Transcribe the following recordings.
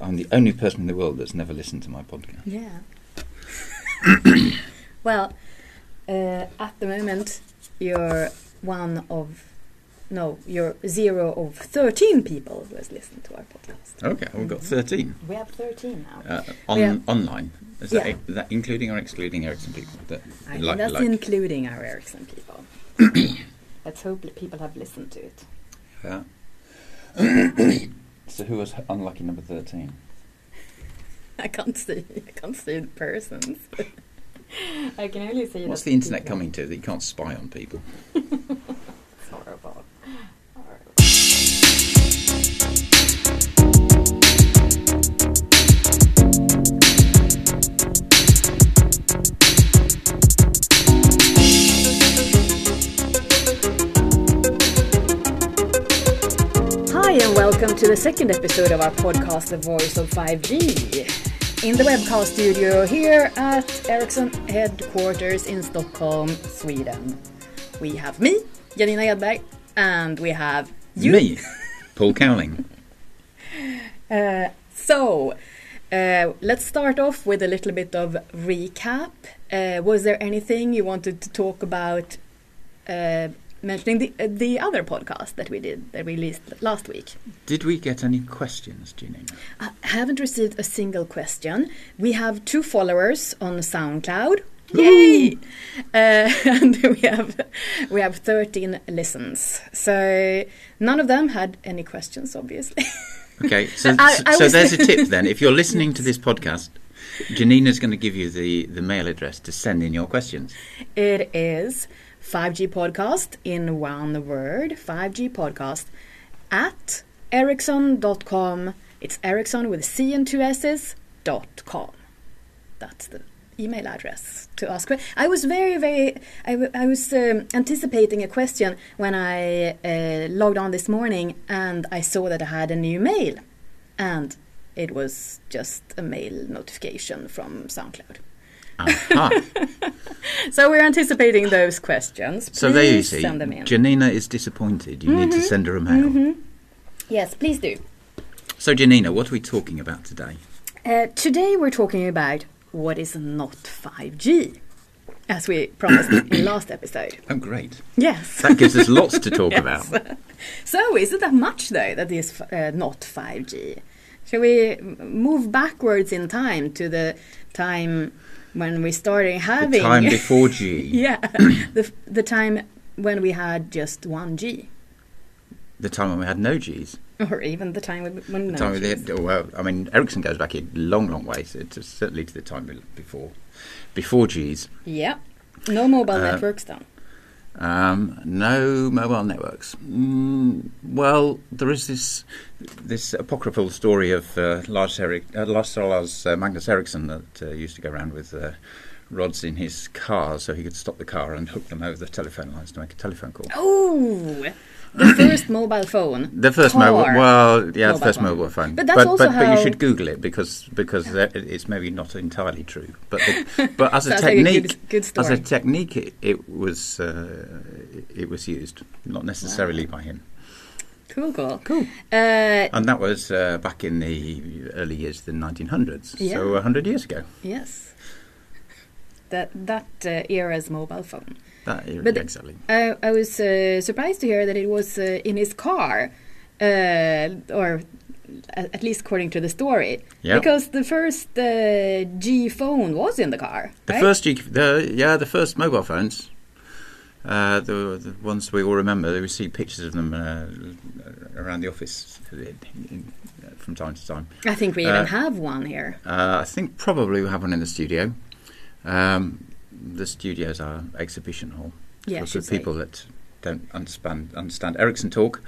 I'm the only person in the world that's never listened to my podcast. Yeah. well, uh, at the moment, you're one of, no, you're zero of 13 people who has listened to our podcast. Okay, we've got 13 We have 13 now. uh, on Yeah. online. Is that, Yeah. is that including or excluding Ericsson people? That I think like- that's like- including our Ericsson people. Let's hope that people have listened to it. Yeah. so who was unlucky number 13? I can't see. I can't see the persons. I can only see. What's the internet people- coming to that you can't spy on people? It's horrible. Horrible. Hi, and welcome to the second episode of our podcast, The Voice of 5G. In the webcast studio here at Ericsson headquarters in Stockholm, Sweden. We have me, Janina Edberg, and we have you. Me, Paul Cowling. Uh, so, uh, let's start off with a little bit of recap. Uh, was there anything you wanted to talk about? Mentioning the uh, the other podcast that we did that we released last week. Did we get any questions, Janina? I haven't received a single question. We have two followers on SoundCloud. Yay! Uh, and we have we have 13 listens. So none of them had any questions, obviously. Okay, so, I- I so there's a tip then. If you're listening to this podcast, Janina's going to give you the, the mail address to send in your questions. It is 5G Podcast in one word, 5G Podcast at ericsson.com. It's Ericsson with C and two S's dot com. That's the email address to ask. I was very, very, I, I was um, anticipating a question when I uh, logged on this morning and I saw that I had a new mail. And it was just a mail notification from SoundCloud. Aha. So we're anticipating those questions. so there you see, Send them in. Janina is disappointed. You need to send her a mail. Mhm. Yes, please do. So, Janina, what are we talking about today? Uh, today we're talking about what is not 5G, as we promised in last episode. Oh, great. Yes. That gives us lots to talk Yes. about. So, is it that much though that is uh, not 5G? Shall we move backwards in time to the time when we started having The time before G. yeah, the the time when we had just one G, The time when we had no Gs. or even the time when, when The no time Gs. had, well, I mean, Ericsson goes back a long, long way, so it's certainly to the time before before Gs. Yeah, no mobile Uh, networks then. Um, no mobile networks. Mm, well, there is this this apocryphal story of uh, Lars, Erik, uh, Lars uh, Magnus Ericsson that uh, used to go around with uh, rods in his car so he could stop the car and hook them over the telephone lines to make a telephone call. Oh, the first mobile phone. The first mobile, well, yeah, the first phone. mobile phone. But that's but, also but, but you should Google it because because that- it's maybe not entirely true. But the, but as a like a technique, good- good as a technique, it, it was uh, it was used, not necessarily by him. Cool, cool. Cool. Uh, And that was uh, back in the early years of the 1900s, Yeah. so 100 years ago. yes. That that uh, era's mobile phone. That But- exactly. I, I was uh, surprised to hear that it was uh, in his car, uh, or at least according to the story. Yeah. Because the first uh, G phone was in the car. The right? first, G- the yeah, the first mobile phones, uh, the, the ones we all remember. We see pictures of them uh, around the office in, in, from time to time. I think we uh, even have one here. Uh, I think probably we have one in the studio. Um, the studio's our exhibition hall Yeah, I for people that don't understand understand Ericsson talk.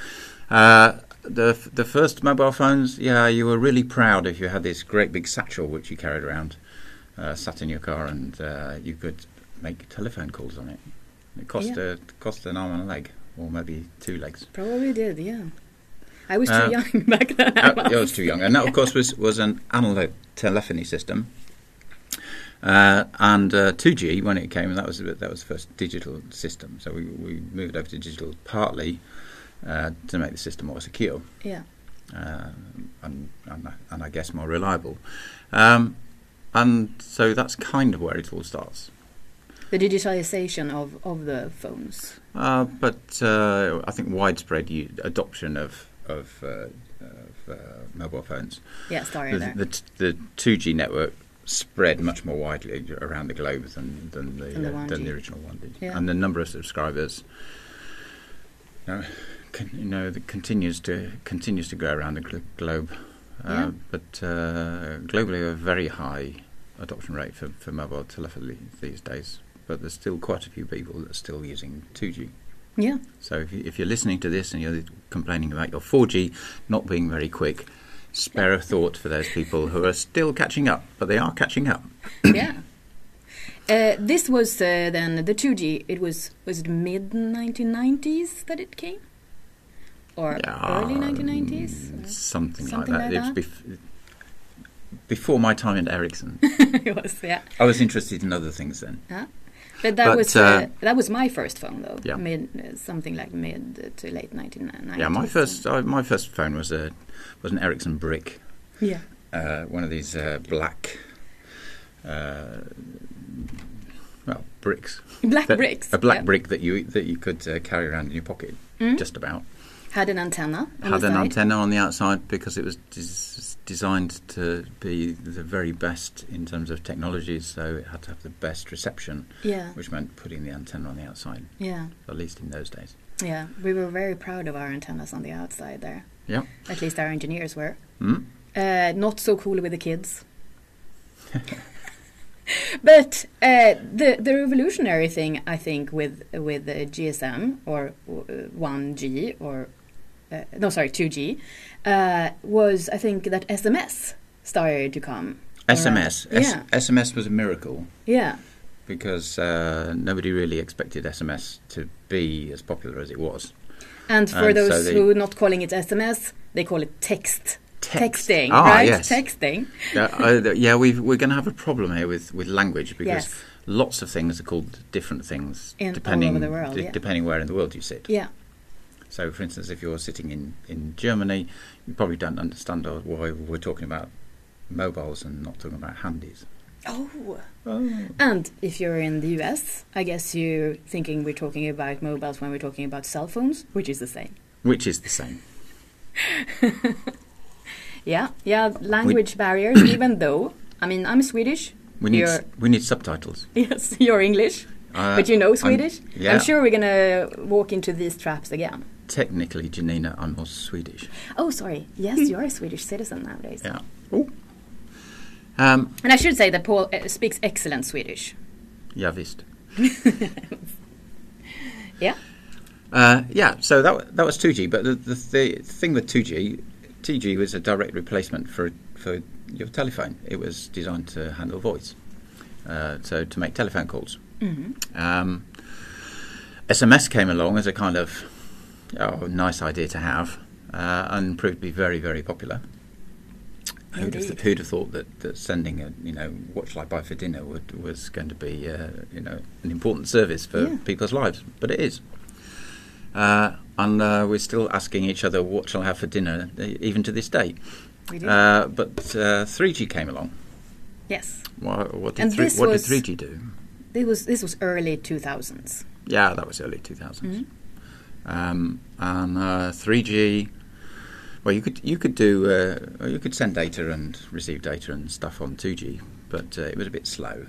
Uh, the the first mobile phones, yeah, you were really proud if you had this great big satchel which you carried around, uh, sat in your car, and uh, you could make telephone calls on it. It cost Yeah. a cost an arm and a leg, or maybe two legs. Probably did, yeah. I was too Uh, young back then. Uh, I was too young, and that of course was was an analog telephony system. Uh, and uh, 2G when it came, that was that was the first digital system. So we, we moved over to digital partly uh, to make the system more secure. Yeah. uh, and, and, I- and I guess more reliable. Um, and so that's kind of where it all starts. The digitalization of, of the phones. Uh, but uh, I think widespread u- adoption of of, uh, of uh, mobile phones. Yeah, started The, the, the 2G network spread much more widely around the globe than than the, Than the uh, than the original one did, Yeah. and the number of subscribers. You know, con- you know, that continues to continues to go around the gl- globe, uh, Yeah. but uh, globally a very high adoption rate for, for mobile telephony these days. But there's still quite a few people that are still using 2G. yeah. So if, you, if you're listening to this and you're complaining about your 4G not being very quick, spare a thought for those people who are still catching up, but they are catching up. yeah. Uh, this was uh, then the 2G. It was was it mid 1990s that it came, or yeah, early 1990s? Something, Something like that. like It was bef- before my time at Ericsson. it was yeah. I was interested in other things then. But that But, was uh, uh, that was my first phone though. Yeah. Mid uh, something like mid to late 1990s. Yeah, my first uh, my first phone was a was an Ericsson Brick, Yeah. uh, one of these uh, black. Uh, well, bricks. Black That- bricks. A black yeah. brick that you that you could uh, carry around in your pocket, Mhm. just about. Had an antenna. On had the an antenna on the outside because it was des- designed to be the very best in terms of technology, so it had to have the best reception, Yeah. which meant putting the antenna on the outside, Yeah. at least in those days. Yeah. We were very proud of our antennas on the outside there. Yeah. At least our engineers were. Mm? Uh, not so cool with the kids. but uh, the the revolutionary thing I think with with the GSM or one G or uh, no sorry two G uh, was I think that SMS started to come. SMS. around. S- yeah, SMS was a miracle yeah, because uh, nobody really expected SMS to be as popular as it was. and for And so those they- who are not calling it SMS, they call it text. Text. Texting, Ah, right? yes. Texting. yeah, uh, yeah we've, we're going to have a problem here with, with language because Yes. lots of things are called different things In- depending world, de- yeah. depending where in the world you sit. Yeah. So, for instance, if you're sitting in, in Germany, you probably don't understand why we're talking about mobiles and not talking about handies. Oh. Oh. And if you're in the US, I guess you're thinking we're talking about mobiles when we're talking about cell phones, which is the same. Which is the same. Yeah, yeah, language barriers, even though, I mean, I'm Swedish. We need, we need subtitles. Yes, you're English, Uh, but you know I'm- Swedish. yeah. I'm sure we're gonna walk into these traps again. Technically, Janina, I'm not Swedish. Oh, sorry. Yes, you're a Swedish citizen nowadays. Yeah. Oh. Um, And I should say that Paul uh, speaks excellent Swedish. ja, visst. Yeah. Uh, yeah, so that that was 2G, but the, the, the thing with 2G, 2G was a direct replacement for for your telephone. It was designed to handle voice, uh, so to make telephone calls. hmm Um, SMS came along as a kind of oh, nice idea to have, uh, and proved to be very very popular. Who'd have, Indeed. who'd have thought that, that sending a you know what shall I buy for dinner would, was going to be uh, you know an important service for Yeah. people's lives, but it is. Uh, and uh, we're still asking each other what shall I have for dinner, uh, even to this day. We do. Uh, but uh, 3G came along. yes. What, what did And three, what was, did 3G do? This was this was early 2000s. Yeah, that was early 2000s. Mhm. Um, and uh, 3G. Well, you could you could do uh, you could send data and receive data and stuff on 2G, but uh, it was a bit slow.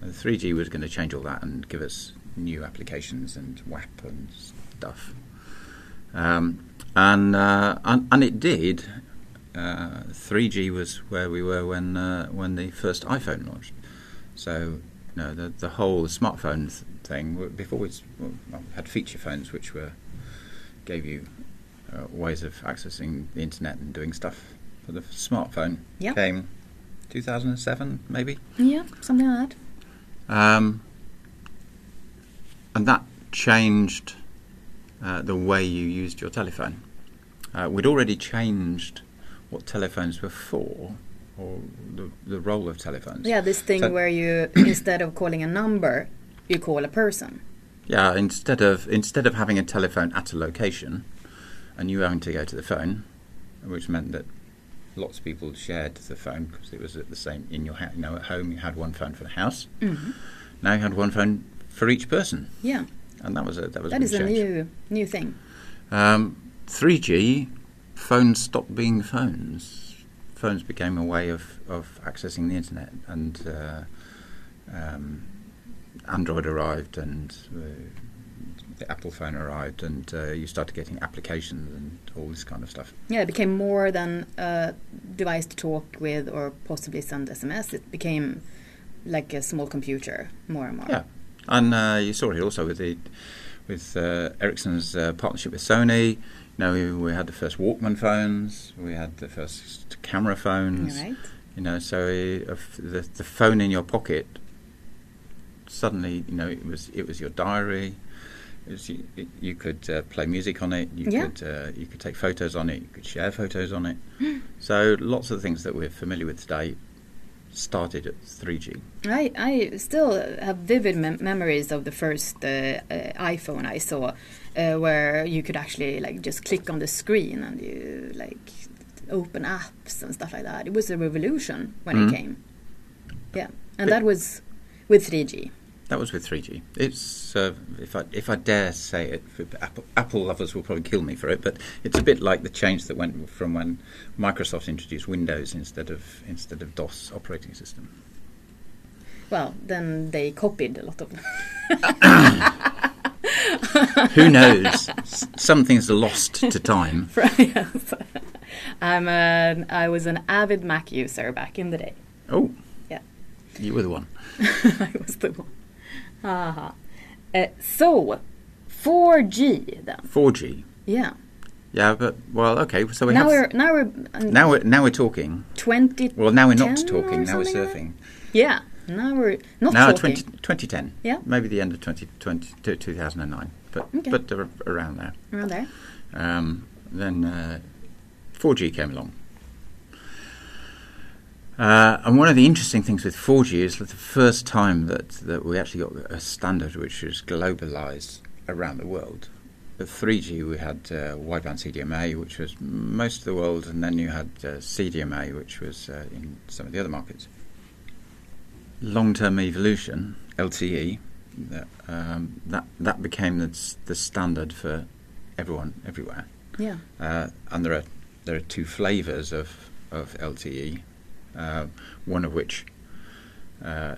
And 3G was going to change all that and give us new applications and WAP and stuff. Um, and, uh, and and it did. Uh, 3G was where we were when uh, when the first iPhone launched. So you know the the whole smartphone th- thing before we well, we had feature phones which were gave you uh, ways of accessing the internet and doing stuff. But the smartphone Yeah. came 2007 maybe, Yeah, something like that. um, and that changed uh, the way you used your telephone. Uh, we'd already changed what telephones were for, or the, the role of telephones. Yeah, this thing So- where you instead of calling a number, you call a person. Yeah, instead of instead of having a telephone at a location and you having to go to the phone, which meant that lots of people shared the phone because it was at the same in your you know at home you had one phone for the house. Mhm. Now you had one phone for each person, Yeah, and that was a that was that a is big a new new thing. Um, 3G, phones stopped being phones. Phones became a way of, of accessing the internet, and uh, um, Android arrived, and uh, the Apple phone arrived, and uh, you started getting applications and all this kind of stuff. Yeah, it became more than a device to talk with or possibly send SMS. It became like a small computer more and more. Yeah, and uh, you saw it also with the with uh, Ericsson's uh, partnership with Sony. You know, we, we had the first Walkman phones, we had the first camera phones. Right. You know, so uh, the the phone in your pocket suddenly, you know, it was it was your diary. It was, you, it, you could uh, play music on it. You Yeah. could uh, you could take photos on it. You could share photos on it. so lots of the things that we're familiar with today started at 3G. I, I still have vivid mem- memories of the first uh, uh, iPhone I saw, uh, where you could actually like just click on the screen and you like open apps and stuff like that. It was a revolution when Mhm. it came. Yeah, and But- that was with 3G. That was with 3G. It's uh, if I if I dare say it, Apple, Apple lovers will probably kill me for it, but it's a bit like the change that went from when Microsoft introduced Windows instead of instead of DOS operating system. Well, then they copied a lot of. Who knows? Some things are lost to time. yes. I'm an, I was an avid Mac user back in the day. Oh, Yeah. you were the one. I was the one. Aha. Uh, so, 4G then. 4G. Yeah. Yeah, but well, okay. So we now have we're now we're um, now we're now we're talking. 20. Well, now we're not talking. Now we're something like surfing. Yeah. Now we're not now talking. 20, 2010. Yeah. Maybe the end of 2020 to 2009, but Okay. but around there. Around there. Um, then uh, 4G came along. Uh, and one of the interesting things with 4G is that the first time that, that we actually got a standard which was globalized around the world. With 3G, we had uh, wideband CDMA, which was most of the world, and then you had uh, CDMA, which was uh, in some of the other markets. Long term evolution, LTE, that, um, that, that became the, the standard for everyone everywhere. Yeah. Uh, and there are there are two flavors of of LTE. Uh, one of which uh,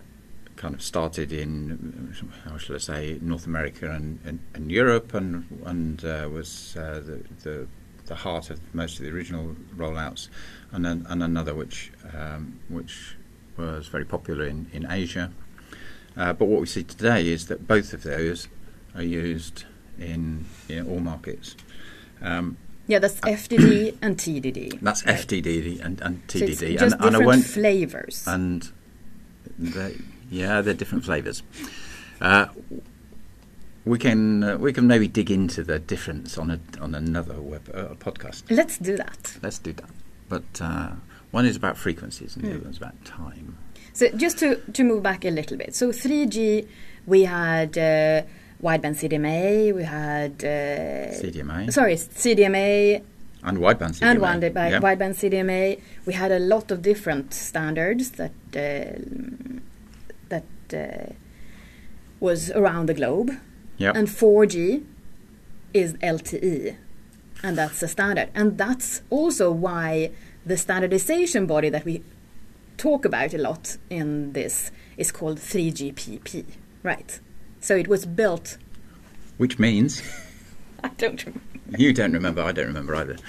kind of started in how shall I say North America and, and, and Europe, and and uh, was uh, the, the the heart of most of the original rollouts, and then, and another which um, which was very popular in in Asia. Uh, but what we see today is that both of those are used in in all markets. Um, Yeah, that's FDD and TDD. that's right? FDD and, and So TDD, and, just and different flavors. and they, yeah, they're different flavours. Uh, we can uh, we can maybe dig into the difference on a on another web uh, podcast. Let's do that. Let's do that. But uh, one is about frequencies, and the Mm. other one's about time. So just to, to move back a little bit. So 3G, we had uh, wideband CDMA, we had uh, CDMA sorry CDMA and wideband CDMA. and wideband, yeah. wideband CDMA. We had a lot of different standards that uh, that uh, was around the globe. Yep. And 4G is LTE, and that's a standard. And that's also why the standardization body that we talk about a lot in this is called 3GPP, right? So it was built. Which means I don't remember. you don't remember. I don't remember either.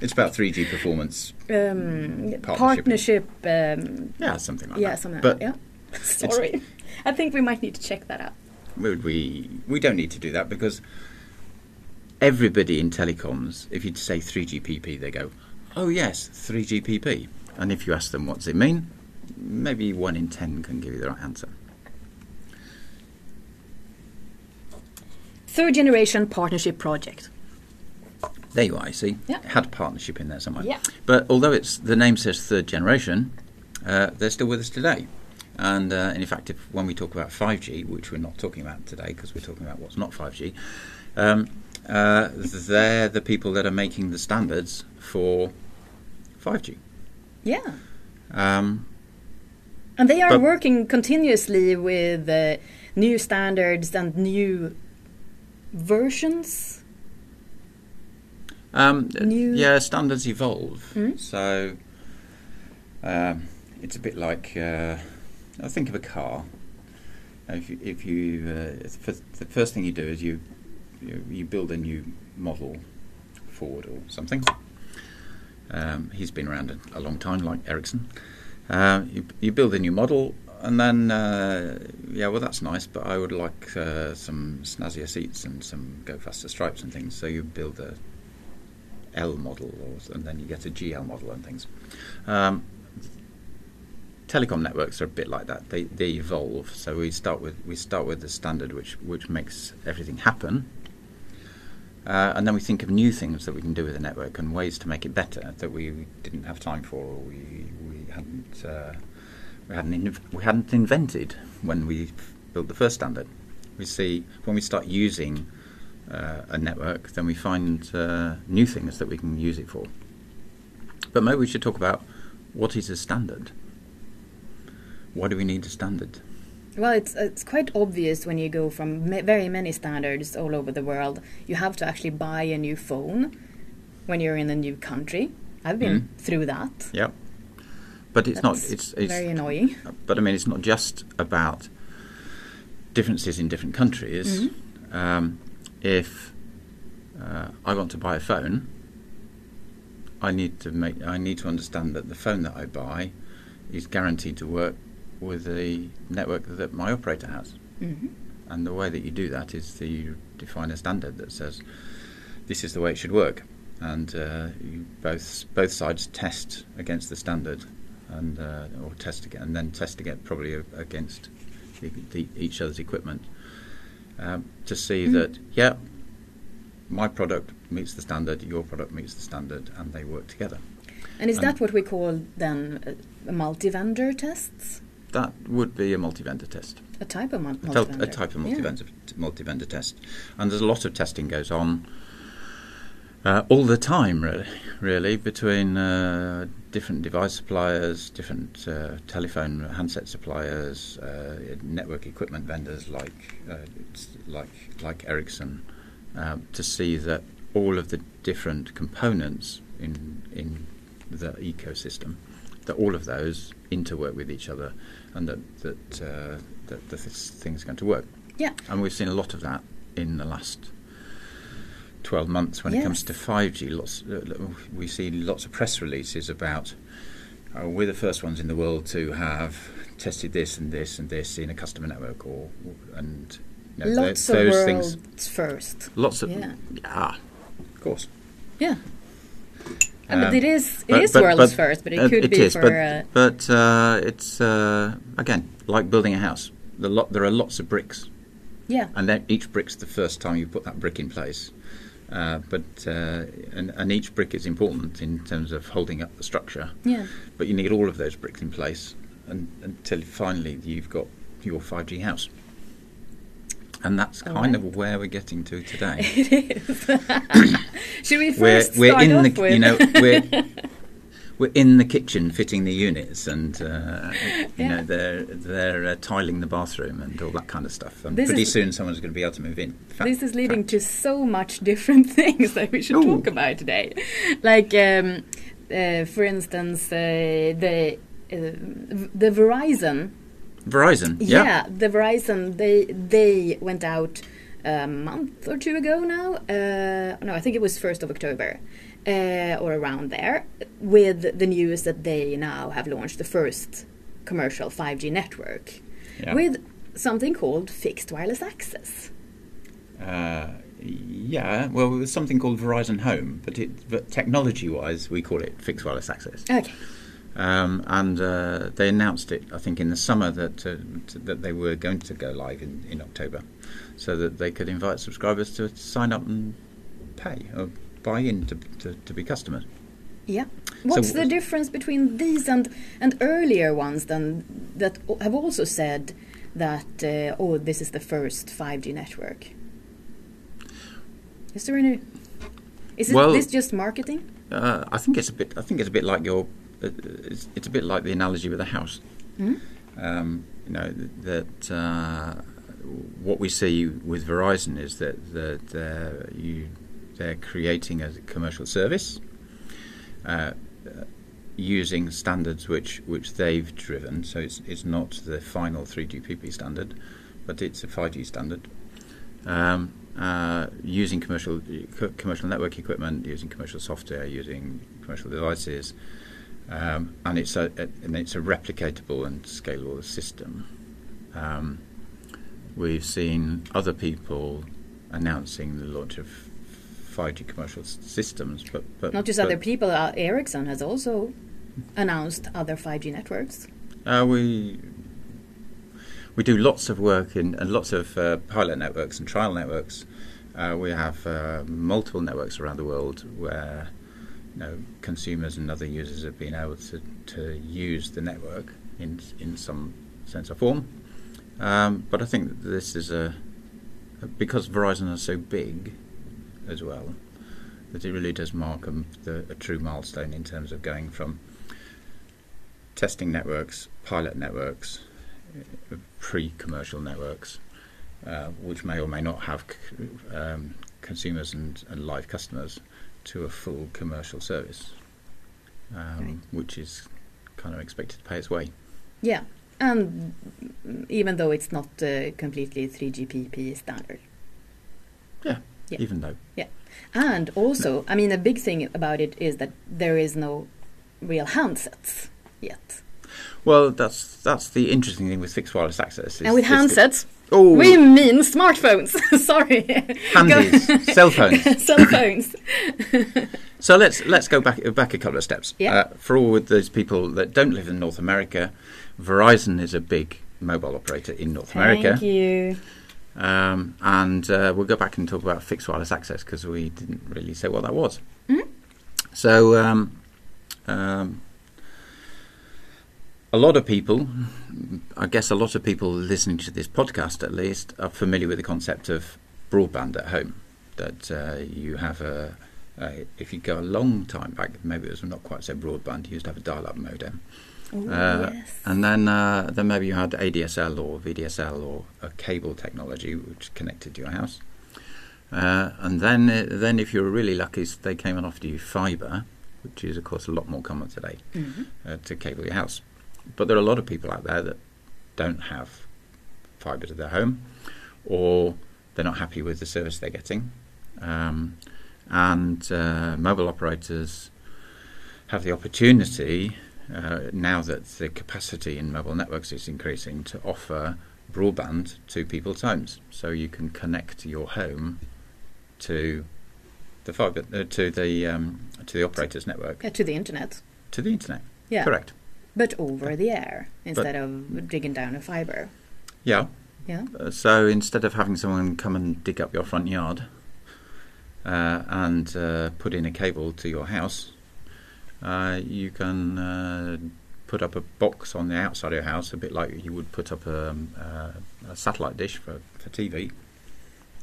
it's about 3G performance. Um, Partnership. partnership. um, Yeah, something like that. yeah, that. something. But yeah. Sorry, I think we might need to check that out. would we we don't need to do that because everybody in telecoms, if you say 3GPP, they go, "Oh yes, 3GPP." And if you ask them what does it mean, maybe one in ten can give you the right answer. Third generation partnership project. There you are. You see, Yeah. Had a partnership in there somewhere. Yeah. But although it's the name says third generation, uh, they're still with us today. And, uh, and in fact, if when we talk about 5G, which we're not talking about today because we're talking about what's not 5G, um, uh, they're the people that are making the standards for 5G. Yeah. Um, And they are working continuously with uh, new standards and new versions. um, New- Yeah, standards evolve. Mm. So um, it's a bit like uh, I think of a car. If you, if you uh, the first thing you do is you, you you build a new model, Ford or something. Um, he's been around a, a long time, like Ericsson. Uh, you, you build a new model, and then uh, yeah, well that's nice, but I would like uh, some snazzier seats and some go faster stripes and things. So you build a L model, or, and then you get a GL model and things. Um, telecom networks are a bit like that. They they evolve. So we start with we start with the standard which which makes everything happen. Uh, and then we think of new things that we can do with the network and ways to make it better that we, didn't have time for or we, we hadn't uh, we hadn't we hadn't invented when we built the first standard. We see when we start using uh, a network, then we find uh, new things that we can use it for. But maybe we should talk about what is a standard. Why do we need a standard? Well, it's it's quite obvious when you go from ma- very many standards all over the world. You have to actually buy a new phone when you're in a new country. I've been Mm. through that. Yep. But it's not. It's, it's very annoying. But I mean, it's not just about differences in different countries. Mhm. Um, if uh, I want to buy a phone, I need to make. I need to understand that the phone that I buy is guaranteed to work with the network that my operator has. hmm And the way that you do that is that you define a standard that says this is the way it should work, and uh, you both both sides test against the standard, and uh, or test again, and then test again probably against the, the, each other's equipment um, to see Mm. that yeah, my product meets the standard, your product meets the standard, and they work together. And is And- that what we call then uh, multi-vendor tests? That would be a multi-vendor test. A type of mul- a, tel- multi-vendor? a type of multi-vendor, multi-vendor test, and there's a lot of testing goes on uh, all the time, really, really between uh, different device suppliers, different uh, telephone handset suppliers, uh, network equipment vendors like uh, like like Ericsson, uh, to see that all of the different components in in the ecosystem, that all of those interwork with each other, and that that uh, that the th- thing's going to work. Yeah. And we've seen a lot of that in the last 12 months when it comes to 5G. Lots, uh, lo- we see lots of press releases about uh, we're the first ones in the world to have tested this and this and this in a customer network, or and you know, Lots of those worlds things. first. Lots of Yeah. ah, of course. Yeah. Um, it is it but- is but- world's but, first, but it could it be is, for. but, uh, but uh, it's uh, again like building a house. The lot, there are lots of bricks, yeah. and then each brick's the first time you put that brick in place. Uh, but uh, and, and each brick is important in terms of holding up the structure. Yeah. But you need all of those bricks in place and, until finally you've got your 5G house. And that's All kind right. of where we're getting to today. It is. Should we we're first we're start in off the with? you know we're we're in the kitchen fitting the units and uh, you Yeah. know they're they're uh, tiling the bathroom and all that kind of stuff. And This pretty is- soon someone's going to be able to move in. Fa- this is leading fact. to so much different things that we should Ooh. talk about today. Like, um, uh, for instance, uh, the uh, the Verizon. Verizon. Yeah. Yeah. the Verizon. They they went out a month or two ago now. Uh, no, I think it was first of October. Uh, or around there, with the news that they now have launched the first commercial 5G network Yeah. with something called fixed wireless access. Uh, yeah, well, it was something called Verizon Home, but, it, but technology-wise, we call it fixed wireless access. Okay. Um, and uh, they announced it, I think, in the summer that uh, that they were going to go live in, in October, so that they could invite subscribers to sign up and pay or buy in to, to, to be customers. Yeah. What's the difference between these and and earlier ones then that have also said that uh, oh this is the first 5G network? Is there any? Is it, Well- this just marketing? Uh, I think it's a bit. I think it's a bit like your. Uh, it's, it's a bit like the analogy with a house. Hmm? Um, you know th- that uh, what we see with Verizon is that that they're, you they're creating a commercial service uh, using standards which which they've driven. So it's it's not the final 3GPP standard, but it's a 5G standard. Um, uh, using commercial commercial network equipment, using commercial software, using commercial devices, um, and it's a, a and it's a replicatable and scalable system. Um, we've seen other people announcing the launch of 5G commercial s- systems, but, but Not just but, other people. Uh, Ericsson has also announced other 5G networks. Uh, we we do lots of work in and lots of uh, pilot networks and trial networks. Uh, we have uh, multiple networks around the world where you know, consumers and other users have been able to, to use the network in in some sense or form. Um, but I think this is a because Verizon is so big as well that it really does mark a, the, a true milestone in terms of going from testing networks, pilot networks, uh, pre-commercial networks, uh, which may or may not have c- um, consumers and, and live customers, to a full commercial service, um, Right. which is kind of expected to pay its way. Yeah, and even though it's not uh, completely 3GPP standard. Yeah. Even though, Yeah. And also, I mean, a big thing about it is that there is no real handsets yet. well, that's that's the interesting thing with fixed wireless access. And with handsets, oh, we mean smartphones. Sorry. handies, cell phones. Cell phones. So let's let's go back back a couple of steps. Yeah. Uh, for all those people that don't live in North America, Verizon is a big mobile operator in North America, Thank you. Um, and uh, we'll go back and talk about fixed wireless access because we didn't really say what that was. Mhm. So um, um, a lot of people, I guess, a lot of people listening to this podcast at least are familiar with the concept of broadband at home. That uh, you have a uh, if you go a long time back, maybe it was not quite so broadband. You used to have a dial-up modem, Uh, yes. and then uh, then maybe you had ADSL or VDSL or a cable technology which connected to your house. Uh, and then then if you were really lucky, they came and offered you fibre, which is of course a lot more common today Mhm. uh, to cable your house. But there are a lot of people out there that don't have fibre to their home, or they're not happy with the service they're getting. Um, and uh, mobile operators have the opportunity, uh, now that the capacity in mobile networks is increasing, to offer broadband to people's homes. So you can connect your home to the fibre, uh, to the um, to the operator's network, Yeah, to the internet. to the internet. Yeah. Correct. But over the air instead of digging down a fiber. Yeah. Yeah. Uh, so instead of having someone come and dig up your front yard uh, and uh, put in a cable to your house, uh, you can uh, put up a box on the outside of your house, a bit like you would put up a, um, uh, a satellite dish for, for TV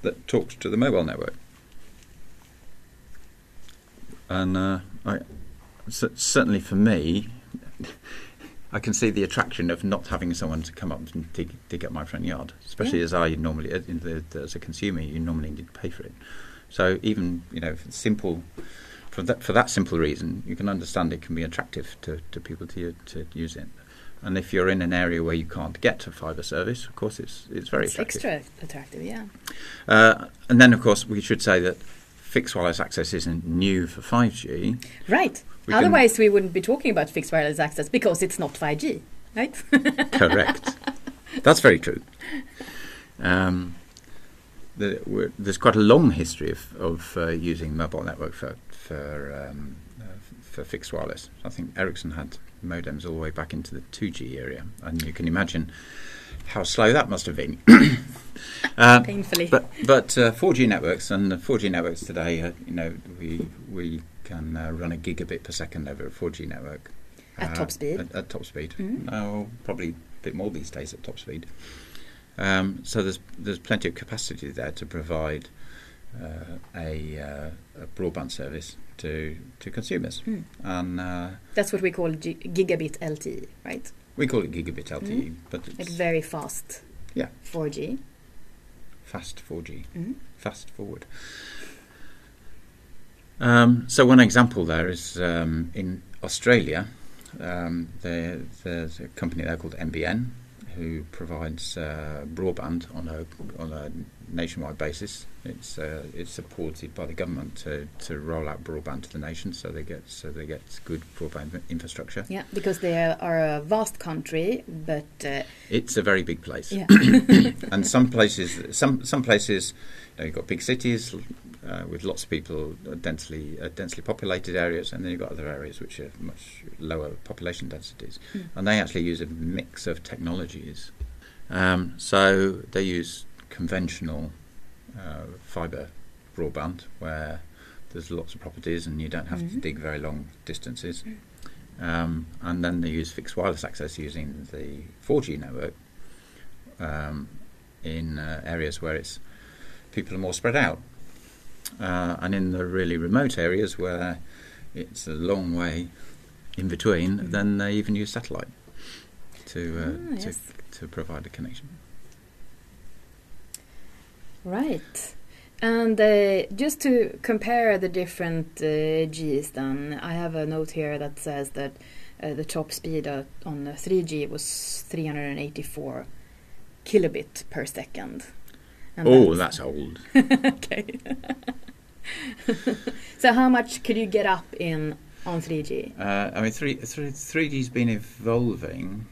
that talks to the mobile network. And uh, I, cer- certainly for me, I can see the attraction of not having someone to come up and dig, dig up my front yard, especially Yeah. as I normally, as the- the- as a consumer, you normally need to pay for it. So even you know, simple for that for that simple reason, you can understand it can be attractive to, to people to to use it. And if you're in an area where you can't get a fibre service, of course, it's it's very it's attractive. extra attractive, yeah. Uh, and then, of course, we should say that fixed wireless access isn't new for 5G. Right. We can- Otherwise, we wouldn't be talking about fixed wireless access because it's not 5G, right? Correct. That's very true. Um, the, there's quite a long history of, of uh, using mobile network for for um, uh, for fixed wireless. I think Ericsson had modems all the way back into the 2G area, and you can imagine how slow that must have been. uh, Painfully. but but uh, 4G networks and the 4G networks today, uh, you know, we we can uh, run a gigabit per second over a 4G network At uh, top speed? At, at top speed, Mhm. no, probably a bit more these days at top speed. Um, so there's there's plenty of capacity there to provide a, uh, a broadband service to to consumers, Hmm. and uh, That's what we call G- gigabit LTE, right? we call it gigabit LTE, but Like it's very fast. Yeah. 4G. fast 4G, Mhm. fast forward. Um, so one example there is um, in Australia. Um, there, there's a company there called NBN who provides uh, broadband on a on a nationwide basis. It's uh, it's supported by the government to, to roll out broadband to the nation, so they get so they get good broadband infrastructure. Yeah, because they are a vast country, but uh, It's a very big place. yeah. and some places, some some places, you know, you've got big cities uh, with lots of people, uh, densely uh, densely populated areas, and then you've got other areas which are much lower population densities, Mm. and they actually use a mix of technologies. Um, so they use conventional uh, fibre broadband, where there's lots of properties and you don't have to Mhm. dig very long distances. Um, and then they use fixed wireless access using the 4G network um, in uh, areas where it's people are more spread out, uh, and in the really remote areas where it's a long way in between, Mhm. then they even use satellite to uh, to, yes. to provide a connection. Right. And uh, just to compare the different uh, Gs, then I have a note here that says that uh, the top speed uh, on the 3G was 384 kilobit per second. And oh, that's old. okay. so how much could you get up in on 3G? Uh, I mean, three, three, 3G's been evolving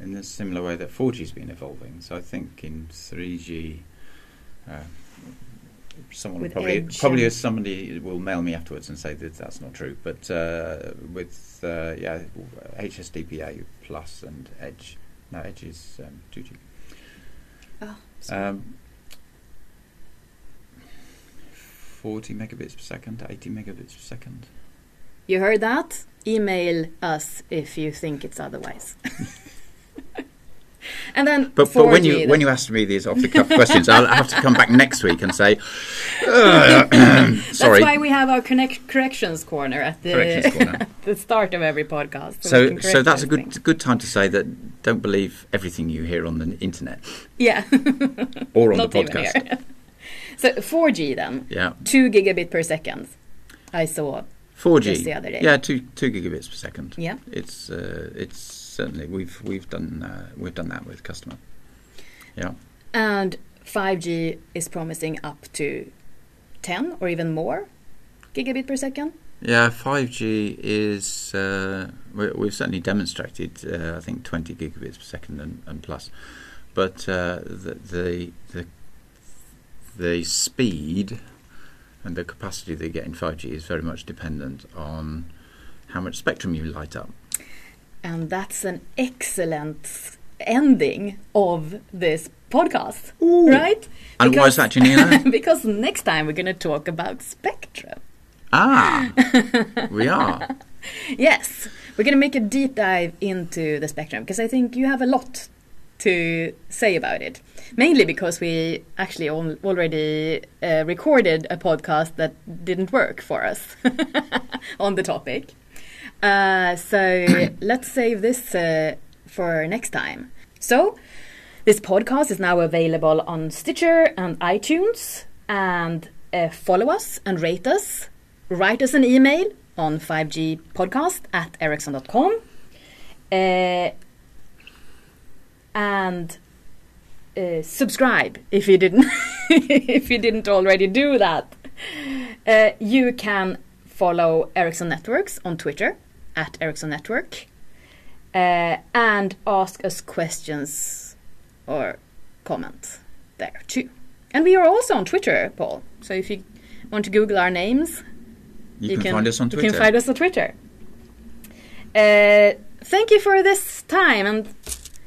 in a similar way that 4G's been evolving. So I think in 3G, uh, someone With probably Edge probably somebody will mail me afterwards and say that that's not true. But uh, with uh, yeah, HSDPA plus and Edge, no, Edge is um, 2G. Oh, Um, 40 megabits per second, 80 megabits per second. You heard that? Email us if you think it's otherwise. and then But, but when you then. when you ask me these off the cuff questions, I'll have to come back next week and say, "Uh, sorry. That's why we have our connect- corrections corner at the Corrections corner. at the start of every podcast. we So so that's a good good time to say that don't believe everything you hear on the internet Yeah, or on not the podcast. so 4G then, Yeah, two gigabit per second. I saw. four Just G. the other day. Yeah, two two gigabits per second. Yeah. It's uh, it's certainly we've we've done uh, we've done that with customer. Yeah. And 5G is promising up to 10 or even more gigabit per second. Yeah, 5G is, uh, we, we've certainly demonstrated, uh, I think, 20 gigabits per second and, and plus. But uh, the, the, the, the speed and the capacity they get in 5G is very much dependent on how much spectrum you light up. And that's an excellent ending of this podcast, right? And why is that, Janina? because next time we're going to talk about spectrum. ah, we are. Yes, we're going to make a deep dive into the spectrum because I think you have a lot to say about it. Mainly because we actually al- already uh, recorded a podcast that didn't work for us on the topic. Uh, so let's save this uh, for next time. So, this podcast is now available on Stitcher and iTunes. And uh, follow us and rate us. Write us an email on 5gpodcast at ericsson.com. Uh, and uh, subscribe if you didn't if you didn't already do that. Uh, you can follow Ericsson Networks on Twitter at Ericsson Network uh, and ask us questions or comment there too. And we are also on Twitter, Paul. So if you want to Google our names, You, can, find us on Twitter. you can find us on Twitter. Uh, thank you for this time, and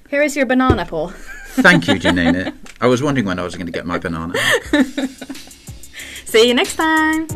here is your banana, Paul. Thank you, Janina. I was wondering when I was going to get my banana. See you next time.